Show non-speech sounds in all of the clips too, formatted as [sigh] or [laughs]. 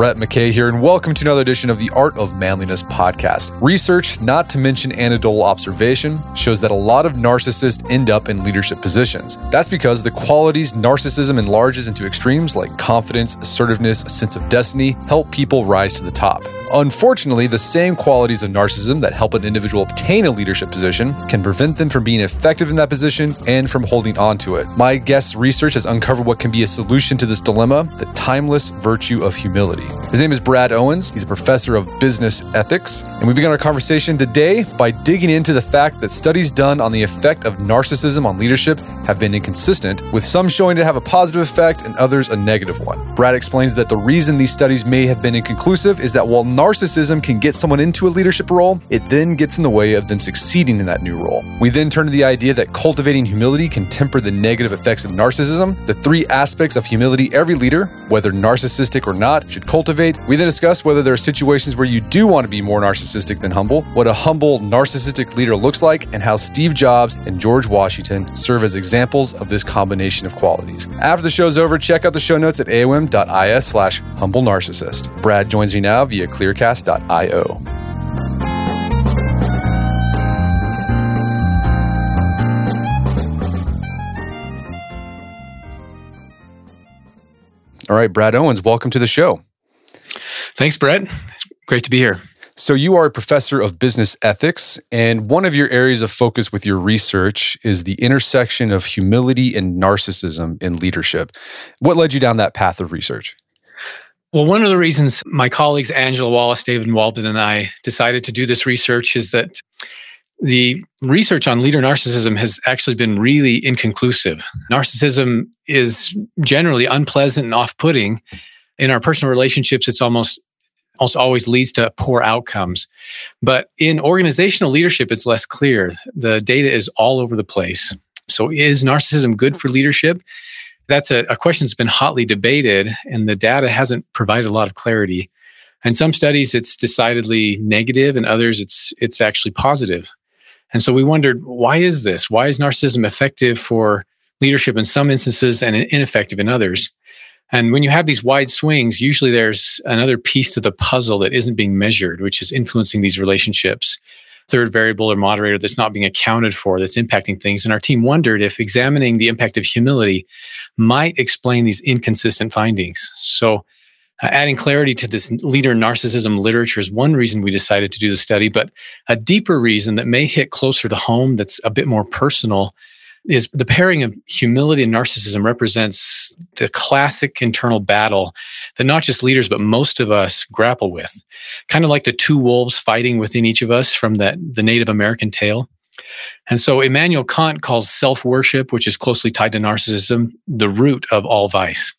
Brett McKay here, and welcome to another edition of the Art of Manliness podcast. Research, not to mention anecdotal observation, shows that a lot of narcissists end up in leadership positions. That's because the qualities narcissism enlarges into extremes like confidence, assertiveness, sense of destiny help people rise to the top. Unfortunately, the same qualities of narcissism that help an individual obtain a leadership position can prevent them from being effective in that position and from holding on to it. My guest's research has uncovered what can be a solution to this dilemma the timeless virtue of humility. His name is Brad Owens. He's a professor of business ethics. And we begin our conversation today by digging into the fact that studies done on the effect of narcissism on leadership have been inconsistent, with some showing to have a positive effect and others a negative one. Brad explains that the reason these studies may have been inconclusive is that while narcissism can get someone into a leadership role, it then gets in the way of them succeeding in that new role. We then turn to the idea that cultivating humility can temper the negative effects of narcissism, the three aspects of humility every leader, whether narcissistic or not, should cultivate. We then discuss whether there are situations where you do want to be more narcissistic than humble, what a humble, narcissistic leader looks like, and how Steve Jobs and George Washington serve as examples of this combination of qualities. After the show's over, check out the show notes at aom.is slash humble narcissist. Brad joins me now via clearcast.io. All right, Brad Owens, welcome to the show. Thanks, Brett. It's great to be here. So, you are a professor of business ethics, and one of your areas of focus with your research is the intersection of humility and narcissism in leadership. What led you down that path of research? Well, one of the reasons my colleagues Angela Wallace, David Waldman, and I decided to do this research is that the research on leader narcissism has actually been really inconclusive. Narcissism is generally unpleasant and off putting. In our personal relationships, it's almost almost always leads to poor outcomes. But in organizational leadership, it's less clear. The data is all over the place. So, is narcissism good for leadership? That's a, a question that's been hotly debated, and the data hasn't provided a lot of clarity. In some studies, it's decidedly negative, and others, it's it's actually positive. And so we wondered, why is this? Why is narcissism effective for leadership in some instances and ineffective in others? And when you have these wide swings, usually there's another piece to the puzzle that isn't being measured, which is influencing these relationships. Third variable or moderator that's not being accounted for, that's impacting things. And our team wondered if examining the impact of humility might explain these inconsistent findings. So uh, adding clarity to this leader narcissism literature is one reason we decided to do the study, but a deeper reason that may hit closer to home, that's a bit more personal, is the pairing of humility and narcissism represents the classic internal battle that not just leaders, but most of us grapple with. Kind of like the two wolves fighting within each of us from that, the Native American tale. And so Immanuel Kant calls self worship, which is closely tied to narcissism, the root of all vice.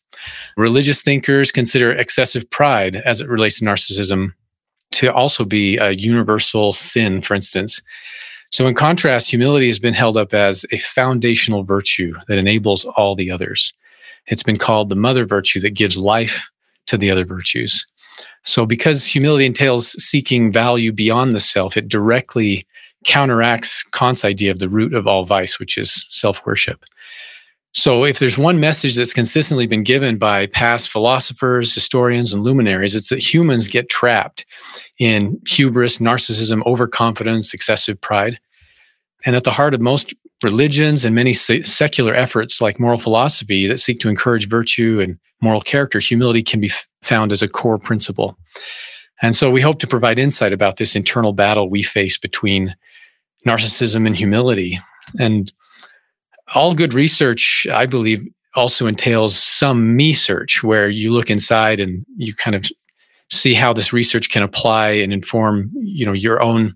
Religious thinkers consider excessive pride as it relates to narcissism to also be a universal sin, for instance. So, in contrast, humility has been held up as a foundational virtue that enables all the others. It's been called the mother virtue that gives life to the other virtues. So, because humility entails seeking value beyond the self, it directly counteracts Kant's idea of the root of all vice, which is self worship. So, if there's one message that's consistently been given by past philosophers, historians, and luminaries, it's that humans get trapped in hubris, narcissism, overconfidence, excessive pride. And at the heart of most religions and many secular efforts like moral philosophy that seek to encourage virtue and moral character, humility can be found as a core principle. And so we hope to provide insight about this internal battle we face between narcissism and humility. And all good research, I believe, also entails some me search where you look inside and you kind of see how this research can apply and inform you know your own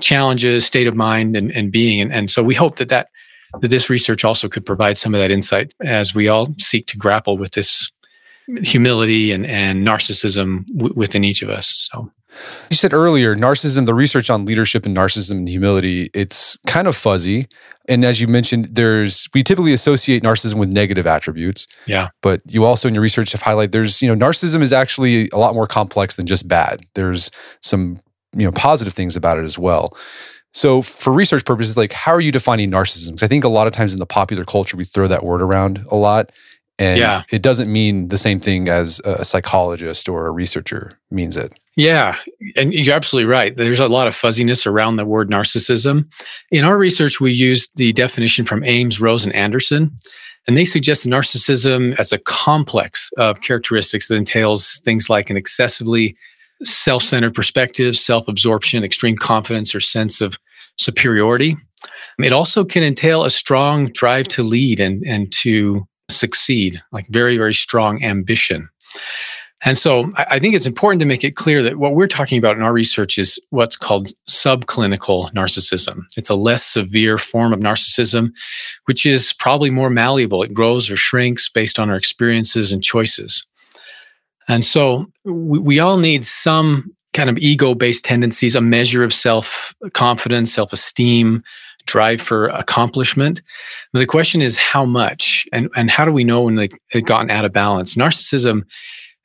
challenges state of mind and, and being. And, and so we hope that that that this research also could provide some of that insight as we all seek to grapple with this humility and, and narcissism w- within each of us. So you said earlier, narcissism, the research on leadership and narcissism and humility, it's kind of fuzzy. And as you mentioned, there's we typically associate narcissism with negative attributes. Yeah. But you also in your research have highlighted there's, you know, narcissism is actually a lot more complex than just bad. There's some, you know, positive things about it as well. So for research purposes, like how are you defining narcissism? Because I think a lot of times in the popular culture we throw that word around a lot. And yeah. it doesn't mean the same thing as a psychologist or a researcher means it. Yeah, and you're absolutely right. There's a lot of fuzziness around the word narcissism. In our research, we used the definition from Ames, Rose, and Anderson, and they suggest narcissism as a complex of characteristics that entails things like an excessively self centered perspective, self absorption, extreme confidence, or sense of superiority. It also can entail a strong drive to lead and, and to succeed, like very, very strong ambition. And so I think it's important to make it clear that what we're talking about in our research is what's called subclinical narcissism. It's a less severe form of narcissism, which is probably more malleable. It grows or shrinks based on our experiences and choices. And so we, we all need some kind of ego based tendencies, a measure of self confidence, self esteem, drive for accomplishment. The question is how much and, and how do we know when they've gotten out of balance? Narcissism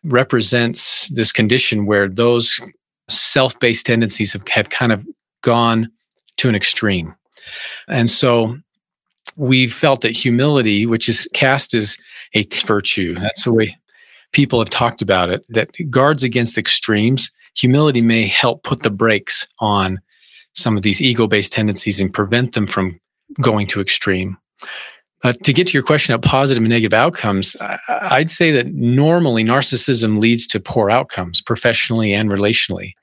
represents this condition where those self-based tendencies have, have kind of gone to an extreme. And so we felt that humility, which is cast as a virtue, that's the way people have talked about it, that guards against extremes. Humility may help put the brakes on some of these ego based tendencies and prevent them from going to extreme. Uh, to get to your question of positive and negative outcomes, I, would say that normally narcissism leads to poor outcomes professionally and relationally.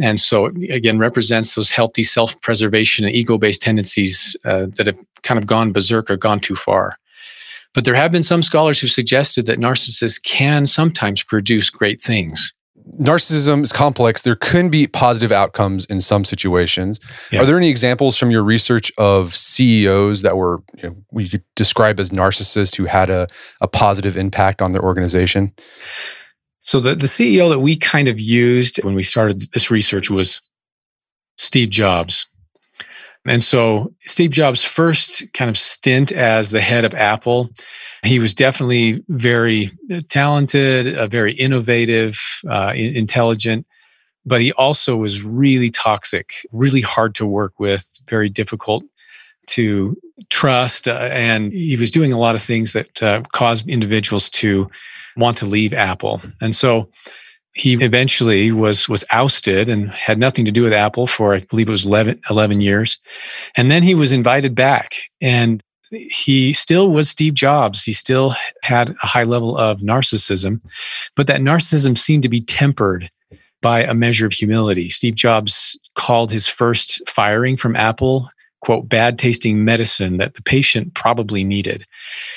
And so, again, represents those healthy self preservation and ego based tendencies uh, that have kind of gone berserk or gone too far. But there have been some scholars who suggested that narcissists can sometimes produce great things narcissism is complex. There can be positive outcomes in some situations. Yeah. Are there any examples from your research of CEOs that were you know, we could describe as narcissists who had a, a positive impact on their organization? So the, the CEO that we kind of used when we started this research was Steve Jobs. And so Steve Jobs' first kind of stint as the head of Apple, he was definitely very talented, uh, very innovative, uh, intelligent, but he also was really toxic, really hard to work with, very difficult to trust. Uh, and he was doing a lot of things that uh, caused individuals to want to leave Apple. And so he eventually was was ousted and had nothing to do with Apple for I believe it was 11, 11 years. And then he was invited back and he still was Steve Jobs. He still had a high level of narcissism, but that narcissism seemed to be tempered by a measure of humility. Steve Jobs called his first firing from Apple quote, bad tasting medicine that the patient probably needed.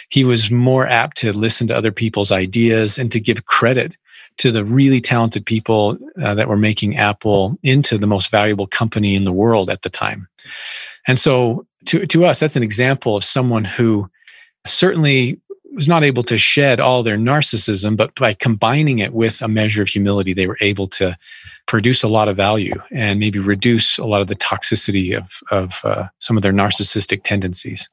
He was more apt to listen to other people's ideas and to give credit to the really talented people uh, that were making Apple into the most valuable company in the world at the time. And so to, to us, that's an example of someone who certainly was not able to shed all their narcissism, but by combining it with a measure of humility, they were able to produce a lot of value and maybe reduce a lot of the toxicity of, of uh, some of their narcissistic tendencies.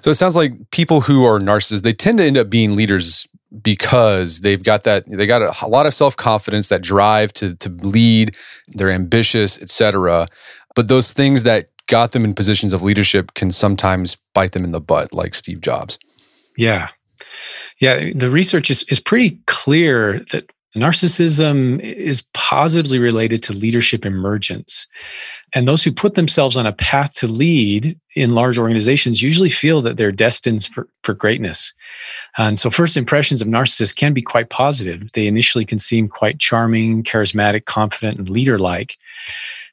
So it sounds like people who are narcissists, they tend to end up being leaders because they've got that they got a, a lot of self-confidence that drive to to lead they're ambitious etc but those things that got them in positions of leadership can sometimes bite them in the butt like steve jobs. Yeah. Yeah the research is, is pretty clear that narcissism is positively related to leadership emergence and those who put themselves on a path to lead in large organizations usually feel that they're destined for, for greatness. And so, first impressions of narcissists can be quite positive. They initially can seem quite charming, charismatic, confident, and leader like.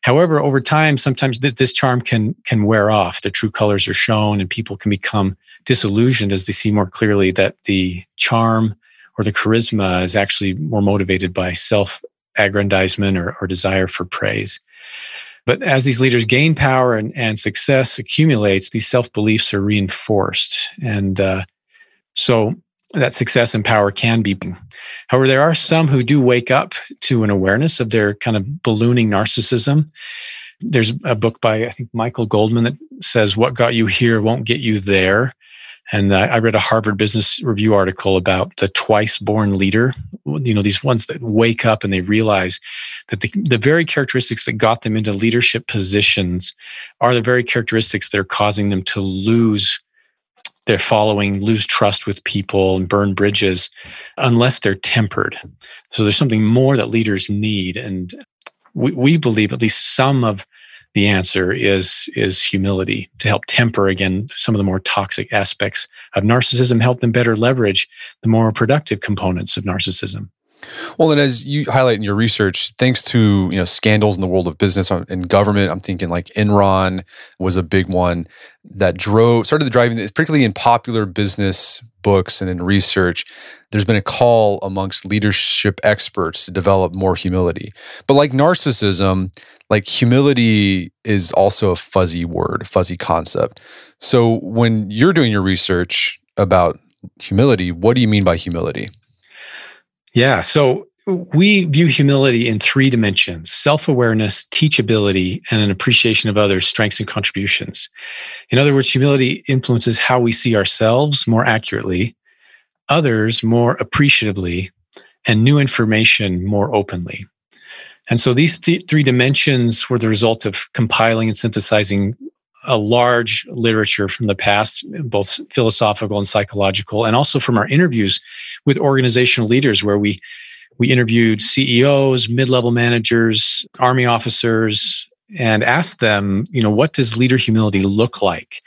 However, over time, sometimes this, this charm can, can wear off. The true colors are shown, and people can become disillusioned as they see more clearly that the charm or the charisma is actually more motivated by self aggrandizement or, or desire for praise. But as these leaders gain power and, and success accumulates, these self beliefs are reinforced. And uh, so that success and power can be. However, there are some who do wake up to an awareness of their kind of ballooning narcissism. There's a book by, I think, Michael Goldman that says, What got you here won't get you there. And I read a Harvard Business Review article about the twice born leader. You know, these ones that wake up and they realize that the, the very characteristics that got them into leadership positions are the very characteristics that are causing them to lose their following lose trust with people and burn bridges unless they're tempered. So there's something more that leaders need. And we, we believe at least some of the answer is, is humility to help temper again some of the more toxic aspects of narcissism, help them better leverage the more productive components of narcissism. Well, and as you highlight in your research, thanks to you know scandals in the world of business uh, and government, I'm thinking like Enron was a big one that drove started the driving, particularly in popular business books and in research. There's been a call amongst leadership experts to develop more humility. But like narcissism, like humility is also a fuzzy word, a fuzzy concept. So when you're doing your research about humility, what do you mean by humility? Yeah. So we view humility in three dimensions self awareness, teachability, and an appreciation of others' strengths and contributions. In other words, humility influences how we see ourselves more accurately, others more appreciatively, and new information more openly. And so these th- three dimensions were the result of compiling and synthesizing a large literature from the past, both philosophical and psychological, and also from our interviews with organizational leaders, where we we interviewed CEOs, mid-level managers, army officers, and asked them, you know, what does leader humility look like?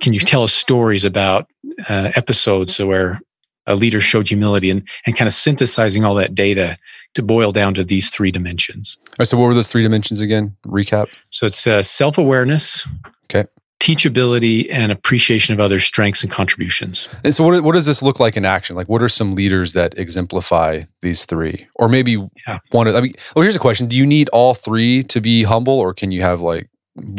Can you tell us stories about uh, episodes where a leader showed humility and, and kind of synthesizing all that data to boil down to these three dimensions. All right, so what were those three dimensions again? Recap. So it's uh, self-awareness, Okay. Teachability and appreciation of other strengths and contributions. And so, what, what does this look like in action? Like, what are some leaders that exemplify these three? Or maybe yeah. one of, I mean, well, here's a question Do you need all three to be humble, or can you have like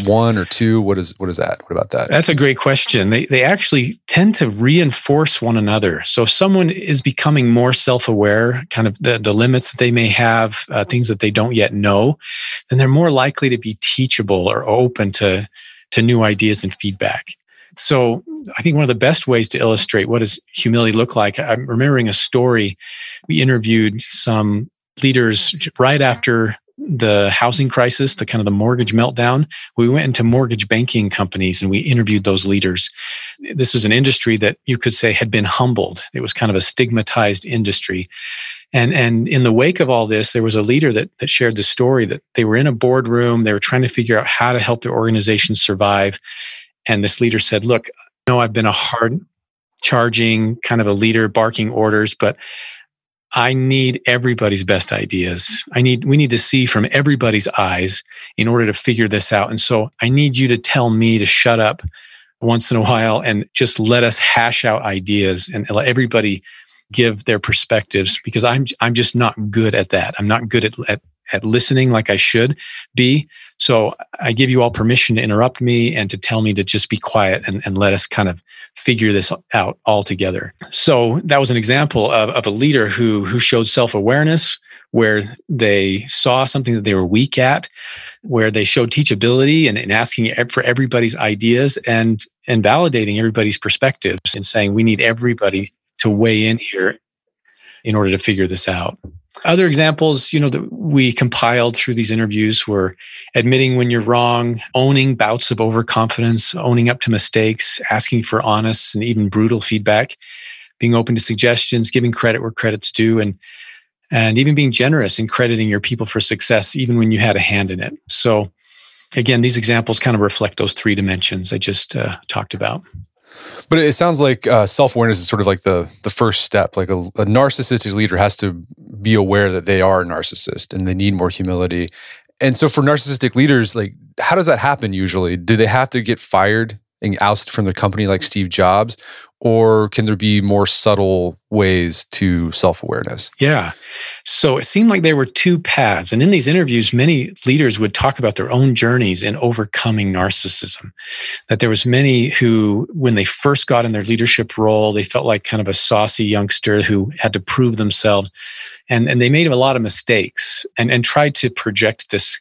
one or two? What is what is that? What about that? That's a great question. They they actually tend to reinforce one another. So if someone is becoming more self-aware, kind of the, the limits that they may have, uh, things that they don't yet know, then they're more likely to be teachable or open to to new ideas and feedback. So I think one of the best ways to illustrate what does humility look like, I'm remembering a story. We interviewed some leaders right after the housing crisis, the kind of the mortgage meltdown, we went into mortgage banking companies and we interviewed those leaders. This was an industry that you could say had been humbled. It was kind of a stigmatized industry. And, and in the wake of all this, there was a leader that, that shared the story that they were in a boardroom, they were trying to figure out how to help their organization survive. And this leader said, Look, I know I've been a hard charging kind of a leader barking orders, but I need everybody's best ideas. I need, we need to see from everybody's eyes in order to figure this out. And so I need you to tell me to shut up once in a [laughs] while and just let us hash out ideas and let everybody give their perspectives because I'm, I'm just not good at that. I'm not good at, at, at listening like I should be. So I give you all permission to interrupt me and to tell me to just be quiet and, and let us kind of figure this out all together. So that was an example of, of a leader who, who showed self awareness, where they saw something that they were weak at, where they showed teachability and, and asking for everybody's ideas and, and validating everybody's perspectives and saying, we need everybody to weigh in here in order to figure this out. Other examples, you know, that we compiled through these interviews were admitting when you're wrong, owning bouts of overconfidence, owning up to mistakes, asking for honest and even brutal feedback, being open to suggestions, giving credit where credit's due, and and even being generous in crediting your people for success, even when you had a hand in it. So, again, these examples kind of reflect those three dimensions I just uh, talked about. But it sounds like uh, self awareness is sort of like the the first step. Like a, a, narcissistic leader has to be aware that they are a narcissist and they need more humility. And so, for narcissistic leaders, like how does that happen usually? Do they have to get fired and ousted from their company like Steve Jobs, or can there be more subtle ways to self awareness? Yeah. So it seemed like there were two paths. And in these interviews, many leaders would talk about their own journeys in overcoming narcissism. That there was many who, when they first got in their leadership role, they felt like kind of a saucy youngster who had to prove themselves. And, and they made a lot of mistakes and, and tried to project this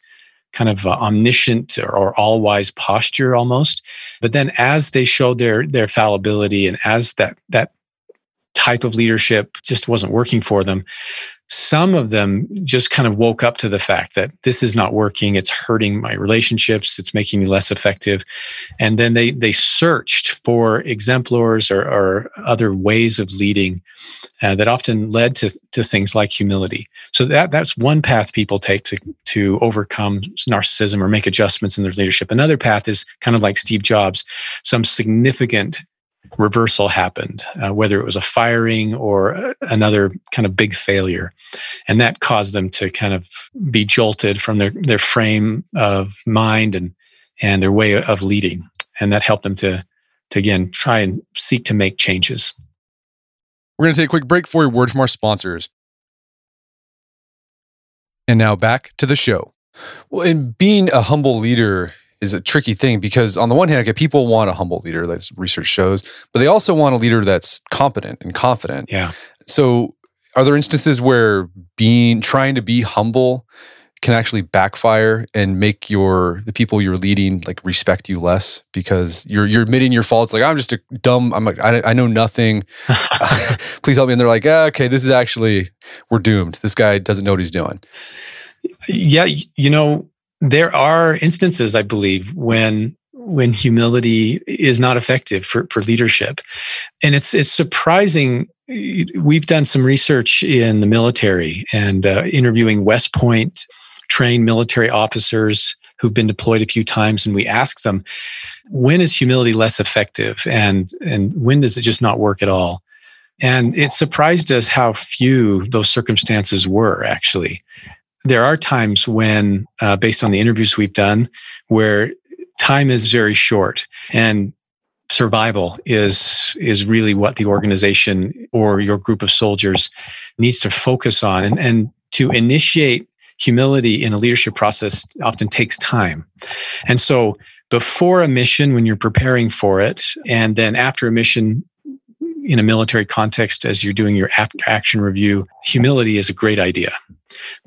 kind of uh, omniscient or, or all wise posture almost. But then as they showed their their fallibility and as that that type of leadership just wasn't working for them, some of them just kind of woke up to the fact that this is not working. It's hurting my relationships. It's making me less effective. And then they they searched for exemplars or, or other ways of leading uh, that often led to, to things like humility. So that that's one path people take to to overcome narcissism or make adjustments in their leadership. Another path is kind of like Steve Jobs, some significant reversal happened, uh, whether it was a firing or another kind of big failure. And that caused them to kind of be jolted from their, their frame of mind and, and their way of leading. And that helped them to, to again, try and seek to make changes. We're going to take a quick break for a word from our sponsors. And now back to the show. Well, and being a humble leader, is a tricky thing because on the one hand, okay, people want a humble leader, that's research shows, but they also want a leader that's competent and confident. Yeah. So are there instances where being trying to be humble can actually backfire and make your the people you're leading like respect you less because you're you're admitting your faults like i'm just a dumb i'm like i, I know nothing [laughs] [laughs] please help me and they're like ah, okay this is actually we're doomed this guy doesn't know what he's doing yeah you know there are instances, I believe, when when humility is not effective for, for leadership. And it's it's surprising. We've done some research in the military and uh, interviewing West Point trained military officers who've been deployed a few times, and we ask them, when is humility less effective, and and when does it just not work at all? And it surprised us how few those circumstances were actually there are times when, uh, based on the interviews we've done, where time is very short and survival is is really what the organization or your group of soldiers needs to focus on and, and to initiate humility in a leadership process often takes time. And so before a mission when you're preparing for it and then after a mission in a military context as you're doing your action review humility is a great idea.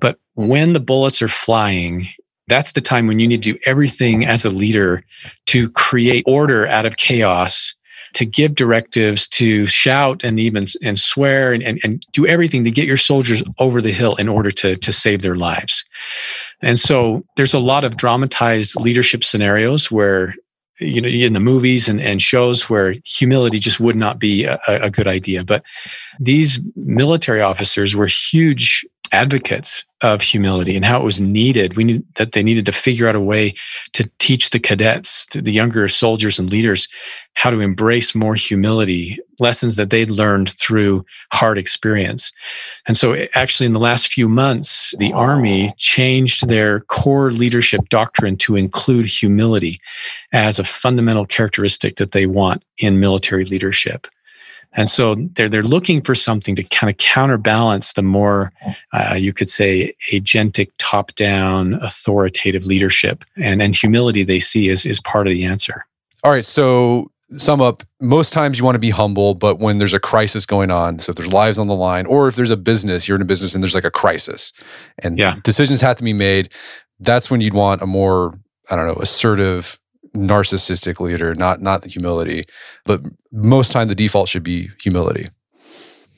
But when the bullets are flying, that's the time when you need to do everything as a leader to create order out of chaos, to give directives, to shout and even and swear and, and, and do everything to get your soldiers over the hill in order to, to save their lives. And so there's a lot of dramatized leadership scenarios where you know in the movies and, and shows where humility just would not be a, a good idea but these military officers were huge advocates of humility and how it was needed. We need that they needed to figure out a way to teach the cadets, the younger soldiers and leaders, how to embrace more humility, lessons that they'd learned through hard experience. And so, eh, actually, in the last few months, the Army changed their core leadership doctrine to include humility as a fundamental characteristic that they want in military leadership. And so they're they're looking for something to kind of counterbalance the more uh, you could say agentic, top down, authoritative leadership and and humility they see is is part of the answer. All right, so sum up most times you want to be humble but when there's a crisis going on so if there's lives on the line or if there's a business you're in a business and there's like a crisis and yeah. decisions have to be made that's when you'd want a more i don't know assertive narcissistic leader, not not the humility. But most time the default should be humility.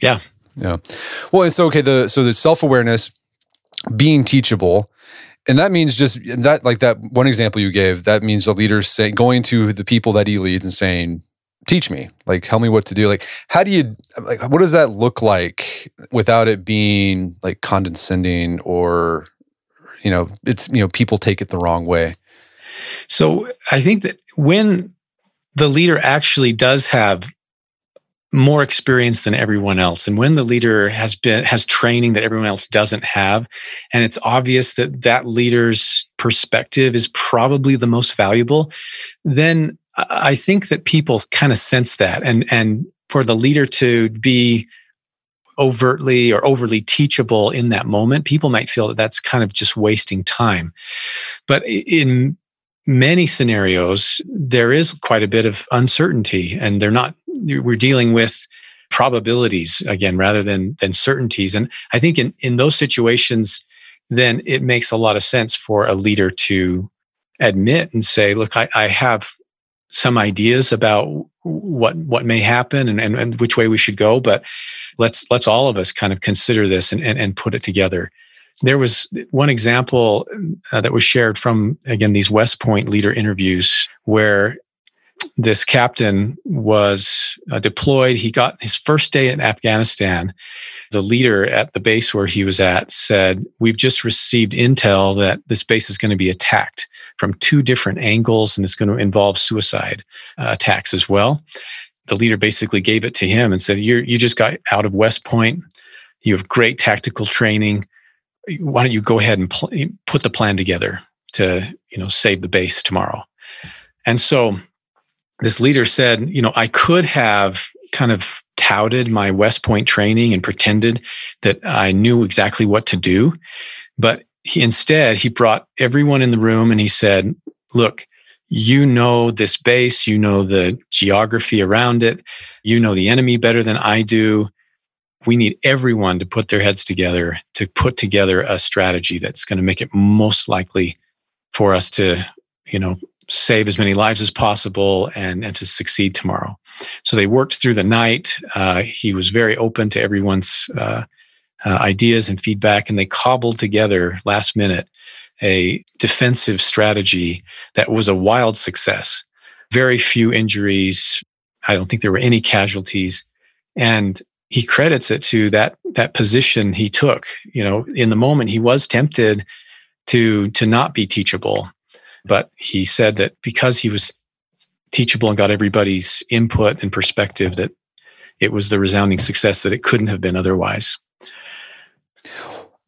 Yeah. Yeah. Well, it's okay. The so the self awareness, being teachable, and that means just that like that one example you gave. That means the leader saying going to the people that he leads and saying, "Teach me, like tell me what to do." Like, how do you like? What does that look like without it being like condescending or you know it's you know people take it the wrong way so I think that when the leader actually does have more experience than everyone else and when the leader has been has training that everyone else doesn't have and it's obvious that that leader's perspective is probably the most valuable then i think that people kind of sense that. And and for the leader to be overtly or overly teachable in that moment people might feel that that's kind of just wasting time. But in many scenarios, there is quite a bit of uncertainty, and they're not, we're dealing with probabilities again rather than than certainties. And i think in in those situations then it makes a lot of sense for a leader to admit and say look i, I have some ideas about what what may happen and, and, and, which way we should go but let's let's all of us kind of consider this and, and, and put it together there was one example uh, that was shared from again these west point leader interviews where this captain was uh, deployed. He got his first day in Afghanistan. The leader at the base where he was at said, We've just received intel that this base is going to be attacked from two different angles and it's going to involve suicide uh, attacks as well. The leader basically gave it to him and said, you You just got out of West Point. You have great tactical training. Why don't you go ahead and pl- put the plan together to you know save the base tomorrow? And so this leader said, you know, I could have kind of touted my West Point training and pretended that I knew exactly what to do. But he, instead, he brought everyone in the room and he said, look, you know this base, you know the geography around it, you know the enemy better than I do. We need everyone to put their heads together to put together a strategy that's going to make it most likely for us to, you know, save as many lives as possible and, and to succeed tomorrow. So they worked through the night. Uh, he was very open to everyone's uh, uh, ideas and feedback, and they cobbled together last minute a defensive strategy that was a wild success. Very few injuries. I don't think there were any casualties. And he credits it to that that position he took. You know, in the moment he was tempted to to not be teachable but he said that because he was teachable and got everybody's input and perspective, that it was the resounding success that it couldn't have been otherwise.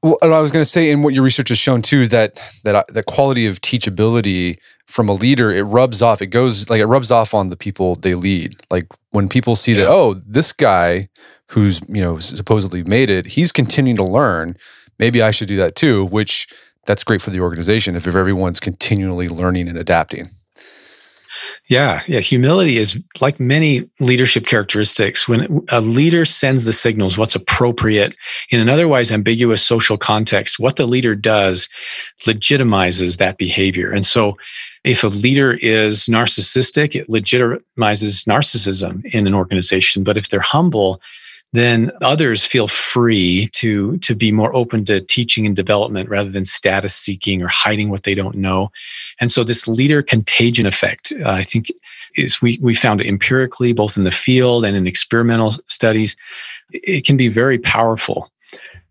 Well, I was going to say, and what your research has shown too is that that uh, the quality of teachability from a leader it rubs off. It goes like it rubs off on the people they lead. Like when people see yeah. that, oh, this guy who's you know supposedly made it, he's continuing to learn. Maybe I should do that too. Which that's great for the organization if everyone's continually learning and adapting. Yeah, yeah. Humility is like many leadership characteristics. When a leader sends the signals, what's appropriate in an otherwise ambiguous social context, what the leader does legitimizes that behavior. And so, if a leader is narcissistic, it legitimizes narcissism in an organization. But if they're humble, then others feel free to to be more open to teaching and development rather than status seeking or hiding what they don't know. And so this leader contagion effect uh, i think is we we found empirically both in the field and in experimental studies. It can be very powerful.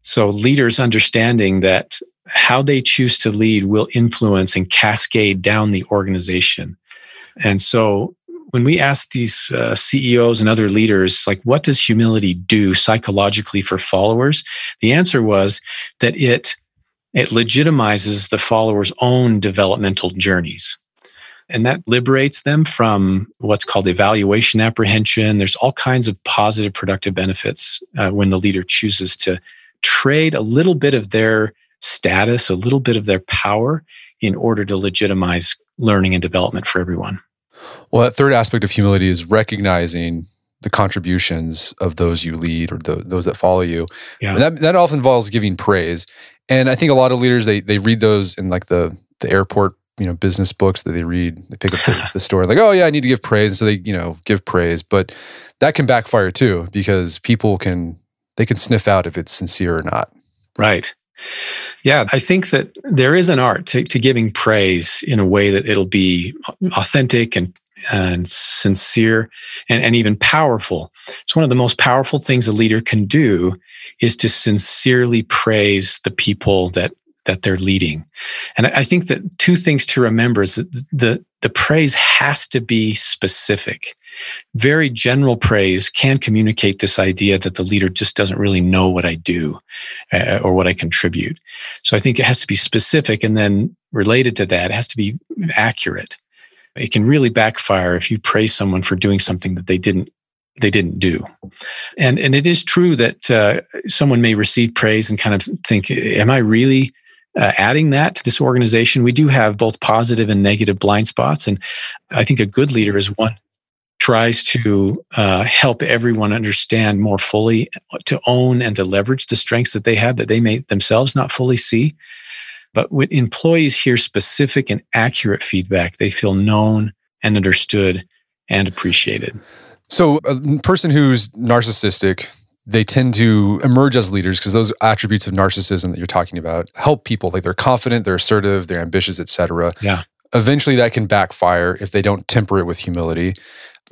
So leaders understanding that how they choose to lead will influence and cascade down the organization. And so when we asked these uh, CEOs and other leaders, like, what does humility do psychologically for followers? The answer was that it, it legitimizes the followers' own developmental journeys. And that liberates them from what's called evaluation apprehension. There's all kinds of positive, productive benefits uh, when the leader chooses to trade a little bit of their status, a little bit of their power in order to legitimize learning and development for everyone. Well, that third aspect of humility is recognizing the contributions of those you lead or the, those that follow you. Yeah. that that often involves giving praise. And I think a lot of leaders they they read those in like the the airport you know business books that they read. They pick up the, [laughs] the story like, oh yeah, I need to give praise, and so they you know give praise. But that can backfire too because people can they can sniff out if it's sincere or not. Right. Yeah, I think that there is an art to, to giving praise in a way that it'll be authentic and and sincere and, and even powerful. It's one of the most powerful things a leader can do is to sincerely praise the people that that they're leading. And I think that two things to remember is that the, the praise has to be specific. Very general praise can communicate this idea that the leader just doesn't really know what I do uh, or what I contribute. So I think it has to be specific. And then related to that, it has to be accurate. It can really backfire if you praise someone for doing something that they didn't they didn't do. And and it is true that uh, someone may receive praise and kind of think, "Am I really uh, adding that to this organization, we do have both positive and negative blind spots. And I think a good leader is one tries to uh, help everyone understand more fully, to own and to leverage the strengths that they have that they may themselves not fully see. But when employees hear specific and accurate feedback, they feel known and understood and appreciated. So, a person who's narcissistic, they tend to emerge as leaders because those attributes of narcissism that you're talking about help people like they're confident they're assertive they're ambitious etc yeah eventually that can backfire if they don't temper it with humility.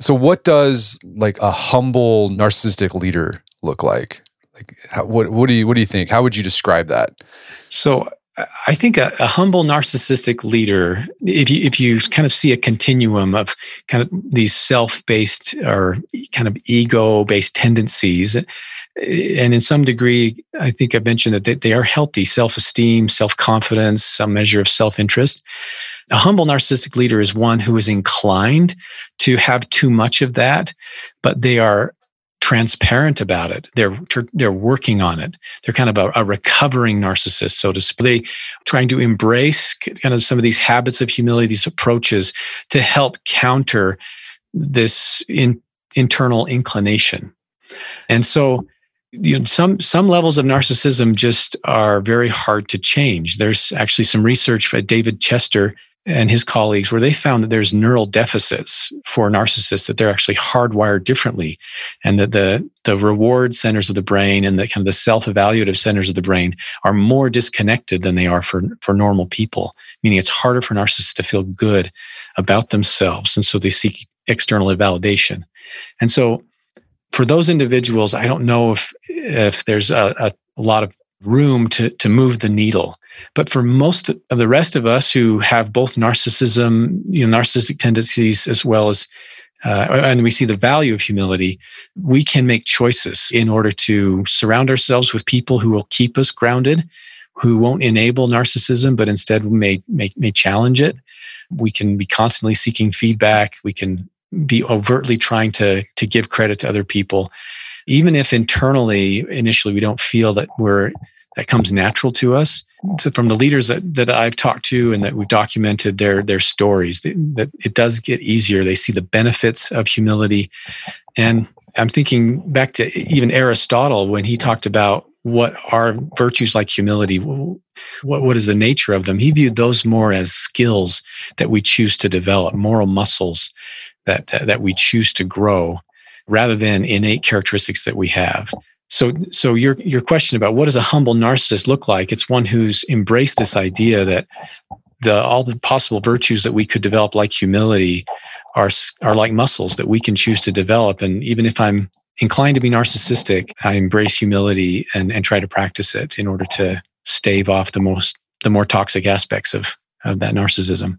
So, what does like a humble narcissistic leader look like? Like, how, what what do you what do you think? How would you describe that? So, I think a, a, humble narcissistic leader, if you if you kind of see a continuum of kind of these self-based or kind of ego-based tendencies, eh, and in some degree, I think I've mentioned that they, they are healthy self-esteem, self-confidence, some measure of self-interest. A humble narcissistic leader is one who is inclined to have too much of that, but they are transparent about it. They're they're working on it. They're kind of a, a, recovering narcissist, so to speak. They trying to embrace kind of some of these habits of humility, these approaches to help counter this in, internal inclination. And so, you know, some some levels of narcissism just are very hard to change. There's actually some research by David Chester and his colleagues where they found that there's neural deficits for narcissists that they're actually hardwired differently and that the the reward centers of the brain and the kind of the self-evaluative centers of the brain are more disconnected than they are for for normal people meaning it's harder for narcissists to feel good about themselves and so they seek external validation and so for those individuals i don't know if if there's a, a, lot of room to, to move the needle. But for most of the rest of us who have both narcissism, you know, narcissistic tendencies, as well as, uh, and we see the value of humility, we can make choices in order to surround ourselves with people who will keep us grounded, who won't enable narcissism, but instead may, may, may challenge it. We can be constantly seeking feedback. We can be overtly trying to, to give credit to other people even if internally initially we don't feel that we're that comes natural to us. So from the leaders that, that i've talked to and that we've documented their their stories that it does get easier. They see the benefits of humility. And i'm thinking back to even aristotle when he talked about what are virtues like humility what, what is the nature of them? He viewed those more as skills that we choose to develop moral muscles that that we choose to grow rather than innate characteristics that we have. So, so your your question about what does a humble narcissist look like? It's one who's embraced this idea that the all the possible virtues that we could develop, like humility, are are like muscles that we can choose to develop. And even if I'm inclined to be narcissistic, I embrace humility and and try to practice it in order to stave off the most the more toxic aspects of of that narcissism.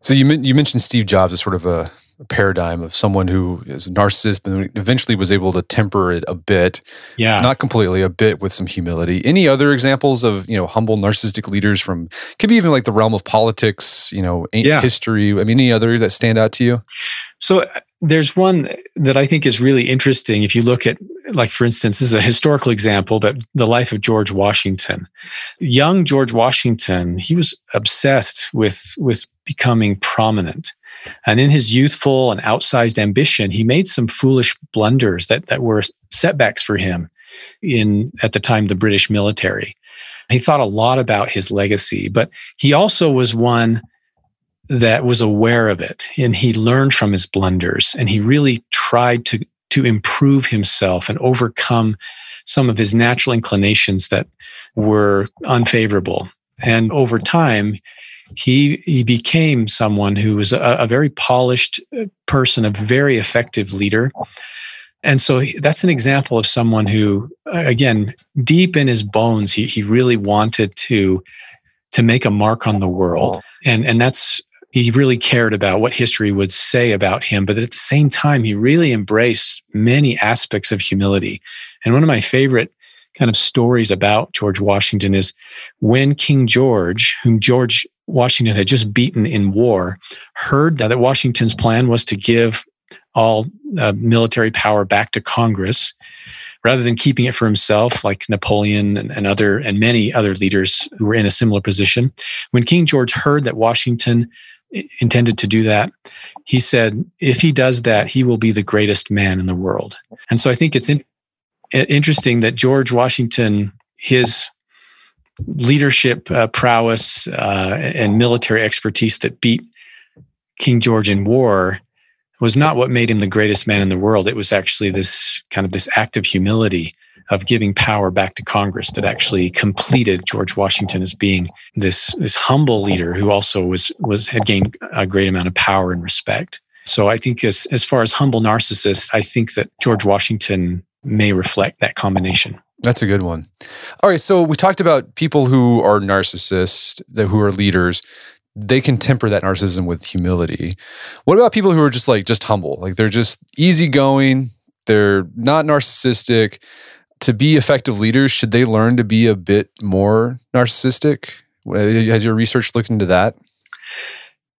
So you you mentioned Steve Jobs as sort of a paradigm of someone who is a narcissist, but eventually was able to temper it a bit. Yeah. Not completely, a bit with some humility. Any other examples of, you know, humble narcissistic leaders from, could be even like the realm of politics, you know, yeah. history. I mean, any other that stand out to you? So uh, there's one that I think is really interesting. If you look at, like, for instance, this is a historical example, but the life of George Washington. Young George Washington, he was obsessed with, with becoming prominent. And in his youthful and outsized ambition, he made some foolish blunders that, that were setbacks for him in at the time the British military. He thought a lot about his legacy, but he also was one that was aware of it and he learned from his blunders and he really tried to to improve himself and overcome some of his natural inclinations that were unfavorable. And over time, he he became someone who was a, a very polished uh, person, a very effective leader. And so that's an example of someone who, again, deep in his bones, he, he really wanted to, to make a mark on the world. And, and that's, he really cared about what history would say about him. But at the same time, he really embraced many aspects of humility. And one of my favorite kind of stories about George Washington is when King George, whom George Washington had just beaten in war, heard that Washington's plan was to give all uh, military power back to Congress rather than keeping it for himself, like Napoleon and, and, other and many other leaders who were in a similar position. When King George heard that Washington intended to do that, he said, "If he does that, he will be the greatest man in the world." And so I think it's in, interesting that George Washington, his leadership uh, prowess uh, and military expertise that beat King George in war was not what made him the greatest man in the world. It was actually this kind of this act of humility of giving power back to Congress that actually completed George Washington as being this, this humble leader who also was, was had gained a great amount of power and respect. So I think as, as far as humble narcissists, I think that George Washington may reflect that combination. That's a good one. All right, so we talked about people who are narcissists, that who are leaders. They can temper that narcissism with humility. What about people who are just like just humble? Like they're just easygoing, they're not narcissistic. To be effective leaders, should they learn to be a bit more narcissistic? Has your research looked into that?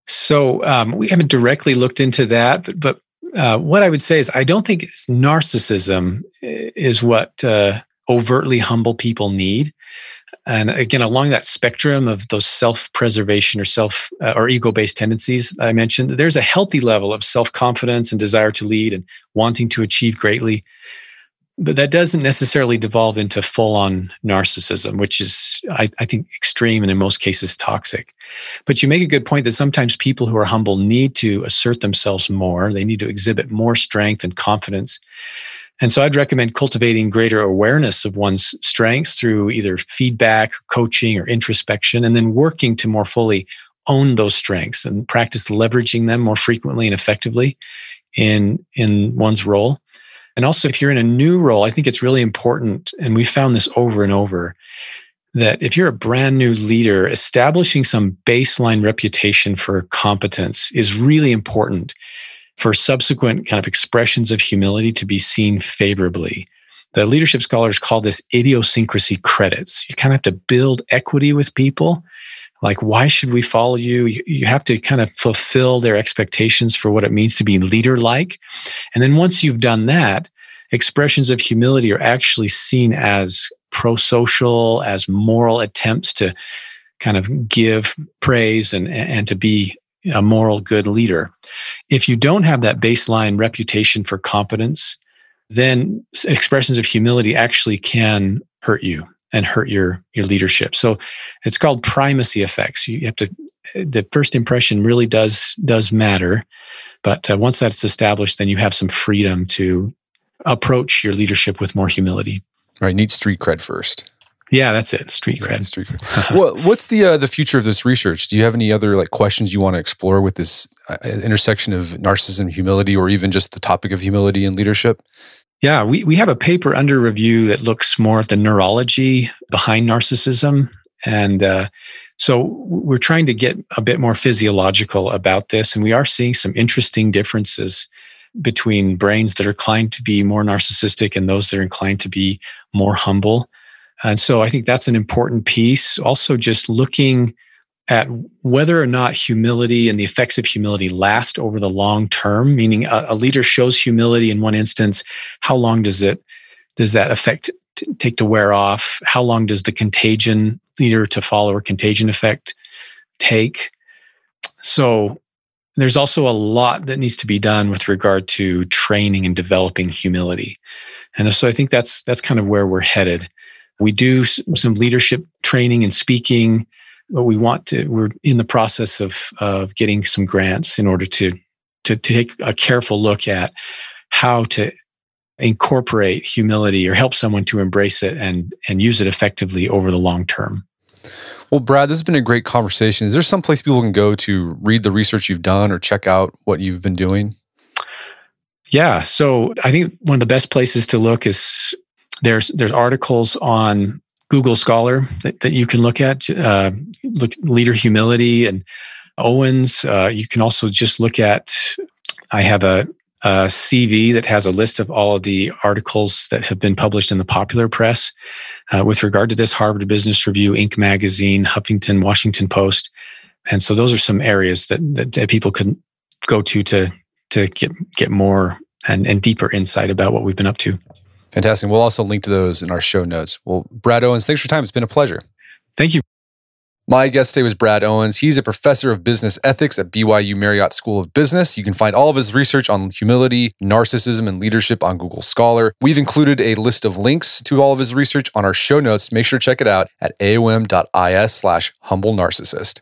So um, we haven't directly looked into that, but, but uh, what I would say is I don't think it's narcissism is what uh, overtly humble people need. And again, along that spectrum of those self-preservation or self uh, or ego-based tendencies I mentioned, there's a healthy level of self-confidence and desire to lead and wanting to achieve greatly. But that doesn't necessarily devolve into full-on narcissism, which is, I, I think, extreme and in most cases toxic. But you make a good point that sometimes people who are humble need to assert themselves more. They need to exhibit more strength and confidence and so I'd recommend cultivating greater awareness of one's strengths through either feedback, coaching, or introspection, and then working to more fully own those strengths and practice leveraging them more frequently and effectively in, in one's role. And also, if you're in a new role, I think it's really important, and we found this over and over, that if you're a brand new leader, establishing some baseline reputation for competence is really important for subsequent kind of expressions of humility to be seen favorably. The leadership scholars call this idiosyncrasy credits. You kind of have to build equity with people. Like, why should we follow you? You have to kind of fulfill their expectations for what it means to be leader like. And then once you've done that, expressions of humility are actually seen as pro social, as moral attempts to kind of give praise and, and to be a moral good leader. If you don't have that baseline reputation for competence, then expressions of humility actually can hurt you and hurt your your leadership. So it's called primacy effects. You have to the first impression really does does matter, but uh, once that's established, then you have some freedom to approach your leadership with more humility. Right, need street cred first. Yeah, that's it. Street cred. Street cred. [laughs] what, what's the uh, the future of this research? Do you have any other like questions you want to explore with this uh, intersection of narcissism, humility, or even just the topic of humility and leadership? Yeah, we we have a paper under review that looks more at the neurology behind narcissism, and uh, so we're trying to get a bit more physiological about this, and we are seeing some interesting differences between brains that are inclined to be more narcissistic and those that are inclined to be more humble. And so I think that's an important piece. Also, just looking at whether or not humility and the effects of humility last over the long term, meaning a, a leader shows humility in one instance, how long does it does that effect t- take to wear off? How long does the contagion leader to follower contagion effect take? So there's also a lot that needs to be done with regard to training and developing humility. And so I think that's that's kind of where we're headed. We do some leadership training and speaking, but we want to, we're in the process of, of getting some grants in order to, to, to take a careful look at how to incorporate humility or help someone to embrace it and, and use it effectively over the long term. Well, Brad, this has been a great conversation. Is there some place people can go to read the research you've done or check out what you've been doing? Yeah. So I think one of the best places to look is there's there's articles on Google Scholar that, that you can look at. Uh, look leader humility and Owens. Uh, you can also just look at. I have a, a, CV that has a list of all of the articles that have been published in the popular press uh, with regard to this Harvard Business Review, Inc. magazine, Huffington, Washington Post, and so those are some areas that that, that people can go to to to get get more and, and deeper insight about what we've been up to. Fantastic. We'll also link to those in our show notes. Well, Brad Owens, thanks for your time. It's been a pleasure. Thank you. My guest today was Brad Owens. He's a professor of business ethics at BYU Marriott School of Business. You can find all of his research on humility, narcissism, and leadership on Google Scholar. We've included a list of links to all of his research on our show notes. Make sure to check it out at aom.is slash humble narcissist.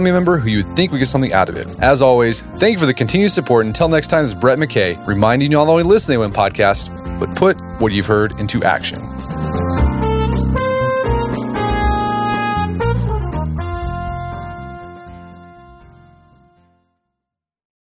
member who you'd think we get something out of it. As always, thank you for the continued support. Until next time, this is Brett McKay reminding you not only listen to the AOM podcast, but put what you've heard into action.